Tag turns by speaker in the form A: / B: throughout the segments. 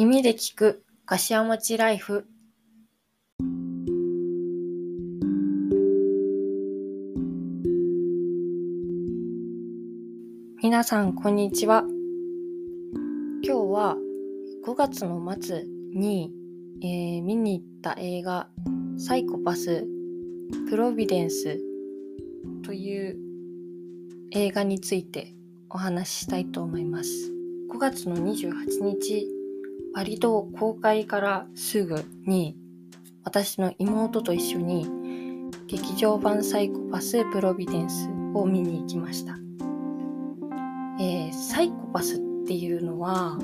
A: 耳で聞く柏餅ライフ。皆さんこんにちは。今日は5月の末に、えー見に行った映画サイコパスプロビデンスという映画についてお話ししたいと思います。5月の28日割と公開からすぐに私の妹と一緒に劇場版サイコパスプロビデンスを見に行きました、えーサイコパスっていうのは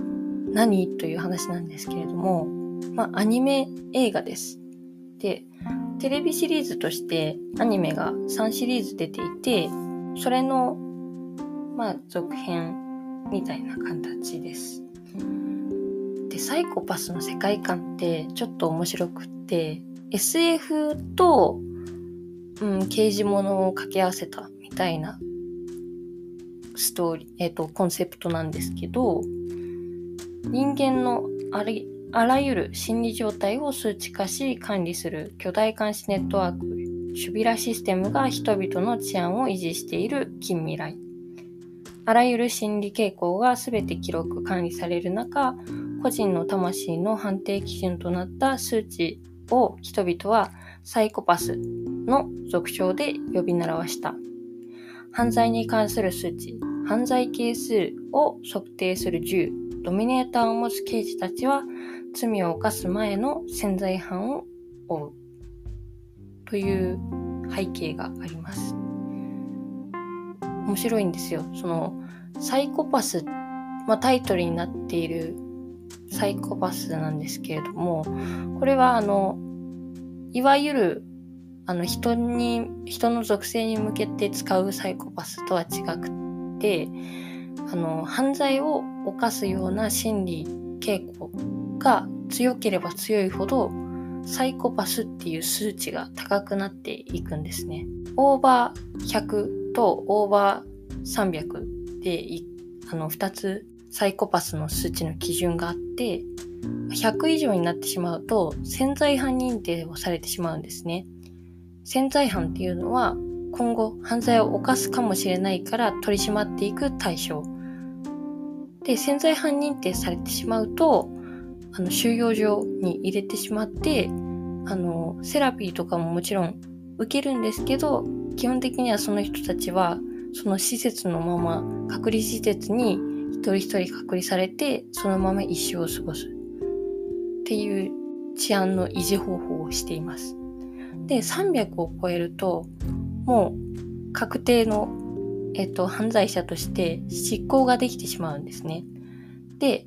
A: 何という話なんですけれども、まあ、アニメ映画です。でテレビシリーズとしてアニメが3シリーズ出ていてそれのまあ続編みたいな形です。サイコパスの世界観ってちょっと面白くって SF と、うん、刑事物を掛け合わせたみたいなストーリー、えっ、と、コンセプトなんですけど、人間のありあらゆる心理状態を数値化し管理する巨大監視ネットワーク、シュビラシステムが人々の治安を維持している近未来。あらゆる心理傾向が全て記録管理される中、個人の魂の判定基準となった数値を人々はサイコパスの俗称で呼び習わした。犯罪に関する数値、犯罪係数を測定する銃、ドミネーターを持つ刑事たちは罪を犯す前の潜在犯を追うという背景があります。面白いんですよ。そのサイコパス、まあ、タイトルになっているサイコパスなんですけれども、これはあの、いわゆるあの人に、人の属性に向けて使うサイコパスとは違くて、あの、犯罪を犯すような心理傾向が強ければ強いほど、サイコパスっていう数値が高くなっていくんですね。オーバー100とオーバー300で、あの、2つサイコパスの数値の基準があって、100以上になってしまうと潜在犯認定をされてしまうんですね。潜在犯っていうのは今後犯罪を犯すかもしれないから取り締まっていく対象。で、潜在犯認定されてしまうと、あの、収容所に入れてしまって、あの、セラピーとかももちろん受けるんですけど、基本的にはその人たちは、その施設のまま、隔離施設に一人一人隔離されて、そのまま一生を過ごす。っていう治安の維持方法をしています。で、300を超えると、もう確定の、えっと、犯罪者として執行ができてしまうんですね。で、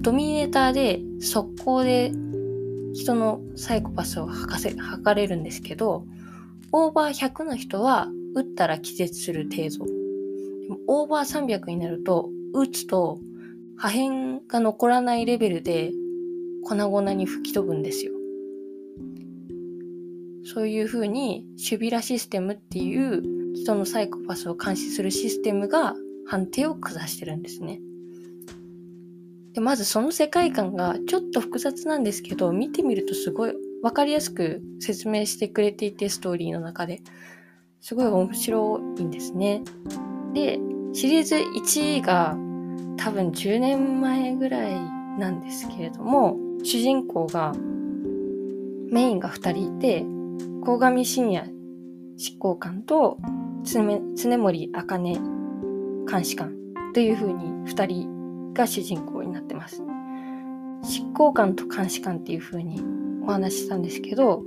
A: ドミネーターで速攻で人のサイコパスを測せ測れるんですけど、オーバー100の人は撃ったら気絶する程度。オーバー300になると、撃つと破片が残らないレベルで粉々に吹き飛ぶんですよ。そういう風に、シュビラシステムっていう人のサイコパスを監視するシステムが判定を下してるんですね。で、まずその世界観がちょっと複雑なんですけど、見てみるとすごいわかりやすく説明してくれていて、ストーリーの中で。すごい面白いんですね。で、シリーズ1位が多分10年前ぐらいなんですけれども、主人公がメインが2人いて、鴻上信也執行官と常森茜監視官という風に2人が主人公になってます。執行官と監視官っていう風にお話ししたんですけど、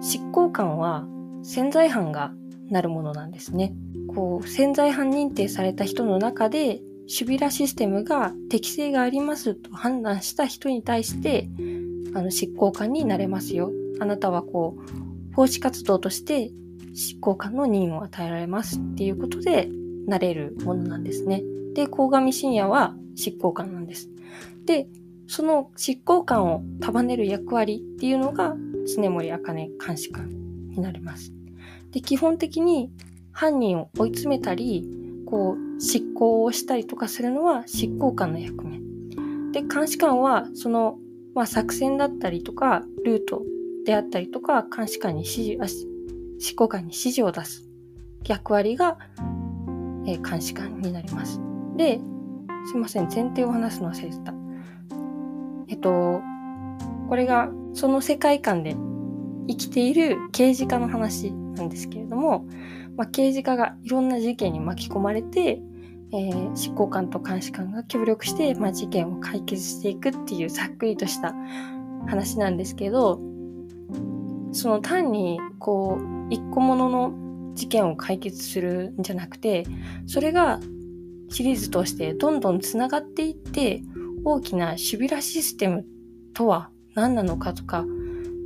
A: 執行官は潜在犯がなるものなんですね。こう、潜在犯認定された人の中で、シュビラシステムが適性がありますと判断した人に対して、あの、執行官になれますよ。あなたはこう、奉仕活動として執行官の任務を与えられますっていうことで、なれるものなんですね。で、鴻上信也は執行官なんです。で、その執行官を束ねる役割っていうのが、常森茜監視官になります。で、基本的に犯人を追い詰めたり、こう、執行をしたりとかするのは執行官の役目。で監視官はその、まあ、作戦だったりとかルートであったりとか監視官に指示執行官に指示を出す役割が、えー、監視官になります。で、すいません、前提を話すの忘れてた。えっと、これがその世界観で生きている刑事課の話なんですけれども、まあ、刑事課がいろんな事件に巻き込まれて、えー、執行官と監視官が協力して、まあ、事件を解決していくっていうざっくりとした話なんですけど、その単にこう、一個ものの事件を解決するんじゃなくて、それがシリーズとしてどんどんつながっていって、大きなシュビラシステムとは何なのかとか、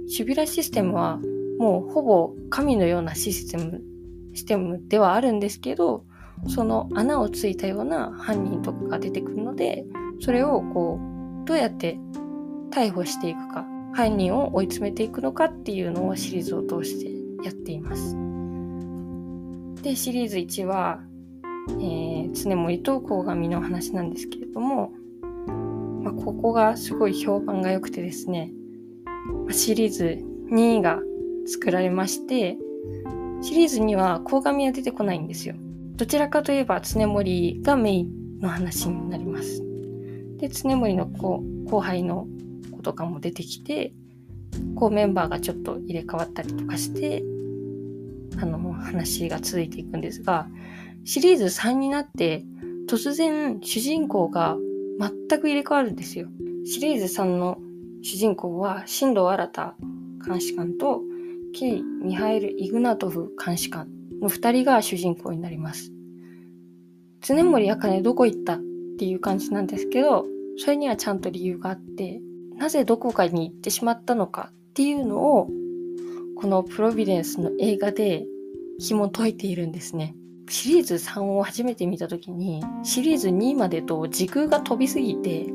A: シュビラシステムはもうほぼ神のようなシステム、システムではあるんですけど、その穴をついたような犯人とかが出てくるので、それをこう、どうやって逮捕していくか、犯人を追い詰めていくのかっていうのをシリーズを通してやっています。で、シリーズ1は、えー、常森と鴻上の話なんですけれども、まあ、ここがすごい評判が良くてですね、シリーズ2が作られまして、シリーズには鴻上は出てこないんですよ。どちらかといえば常森がメインの話になります。で、常森の後後輩の子とかも出てきて、こうメンバーがちょっと入れ替わったりとかして、あの、話が続いていくんですが、シリーズ3になって突然主人公が全く入れ替わるんですよ。シリーズ3の主人公は新藤新監視官とケイ・ミハエル・イグナトフ監視官の2人が主人公になります。常森茜どこ行ったっていう感じなんですけど、それにはちゃんと理由があって、なぜどこかに行ってしまったのかっていうのを、このプロビデンスの映画で紐解いているんですね。シリーズ3を初めて見た時に、シリーズ2までと時空が飛びすぎて、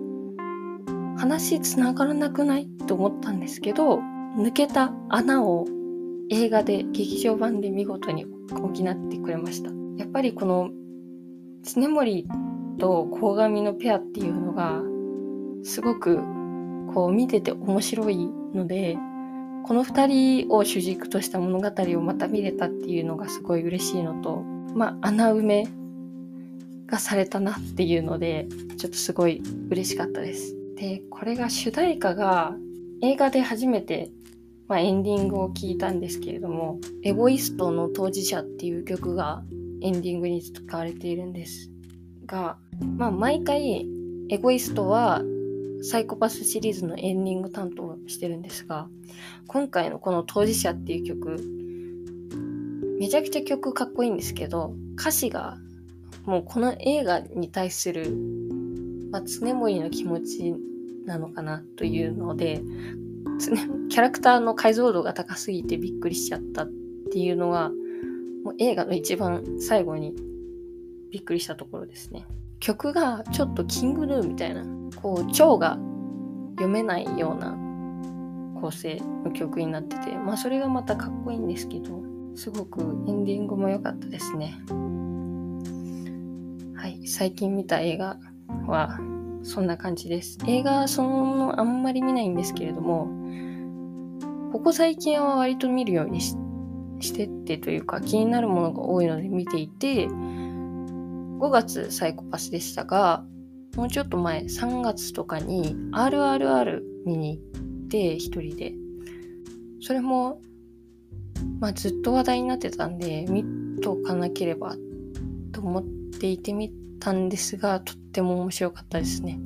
A: 話つながらなくないと思ったんですけど、抜けた穴を映画で劇場版で見事に補ってくれました。やっぱりこの常森と鴻上のペアっていうのがすごくこう見てて面白いのでこの2人を主軸とした物語をまた見れたっていうのがすごい嬉しいのとまあ穴埋めがされたなっていうのでちょっとすごい嬉しかったです。でこれが主題歌が映画で初めて、まあ、エンディングを聞いたんですけれども「エゴイストの当事者」っていう曲がエンディングに使われているんですが、まあ、毎回エゴイストはサイコパスシリーズのエンディング担当してるんですが今回のこの「当事者」っていう曲めちゃくちゃ曲かっこいいんですけど歌詞がもうこの映画に対する、まあ、常森の気持ちなのかなというので、キャラクターの解像度が高すぎてびっくりしちゃったっていうのは、もう映画の一番最後にびっくりしたところですね。曲がちょっとキングヌーみたいな、こう、蝶が読めないような構成の曲になってて、まあそれがまたかっこいいんですけど、すごくエンディングも良かったですね。はい、最近見た映画はそんな感じです。映画そのものあんまり見ないんですけれども、ここ最近は割と見るようにしてってというか気になるものが多いので見ていて、5月サイコパスでしたが、もうちょっと前、3月とかに RRR 見に行って一人で。それも、まあずっと話題になってたんで、見とかなければと思っていてみたんですが、とっても面白かったですね。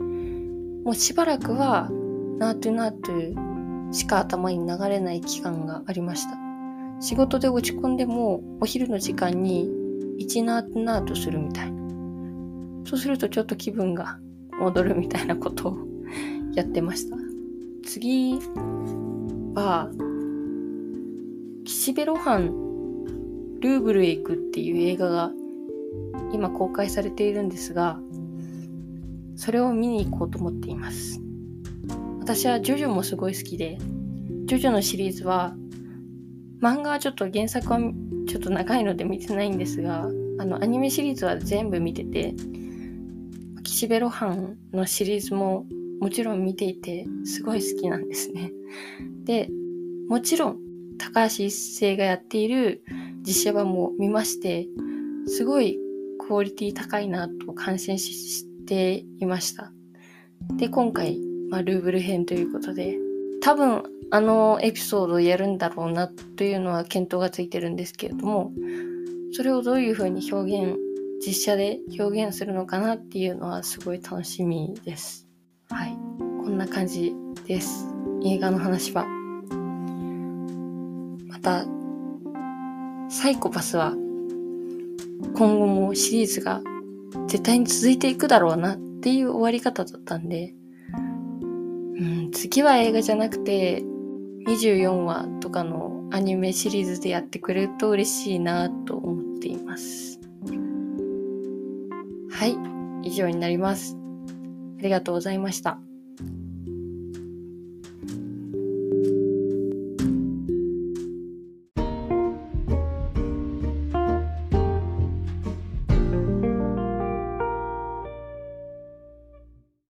A: もうしばらくは、ナートゥナートゥしか頭に流れない期間がありました。仕事で落ち込んでも、お昼の時間に1ナートゥナートするみたい。そうするとちょっと気分が戻るみたいなことをやってました。次は、岸辺露伴ルーブルへ行くっていう映画が今公開されているんですが、それを見に行こうと思っています。私はジョジョもすごい好きで、ジョジョのシリーズは、漫画はちょっと原作はちょっと長いので見てないんですが、あの、アニメシリーズは全部見てて、岸辺露伴のシリーズももちろん見ていてすごい好きなんですね。で、もちろん高橋一生がやっている実写版も見まして、すごいクオリティ高いなと感心していました。で、今回、まあ、ルーブル編ということで、多分あのエピソードをやるんだろうなというのは見当がついてるんですけれども、それをどういうふうに表現、実写で表現するのかなっていうのはすごい楽しみです。はい。こんな感じです。映画の話は。また、サイコパスは今後もシリーズが絶対に続いていくだろうなっていう終わり方だったんで、うん、次は映画じゃなくて24話とかのアニメシリーズでやってくれると嬉しいなと思っています。はい、以上になります。ありがとうございました。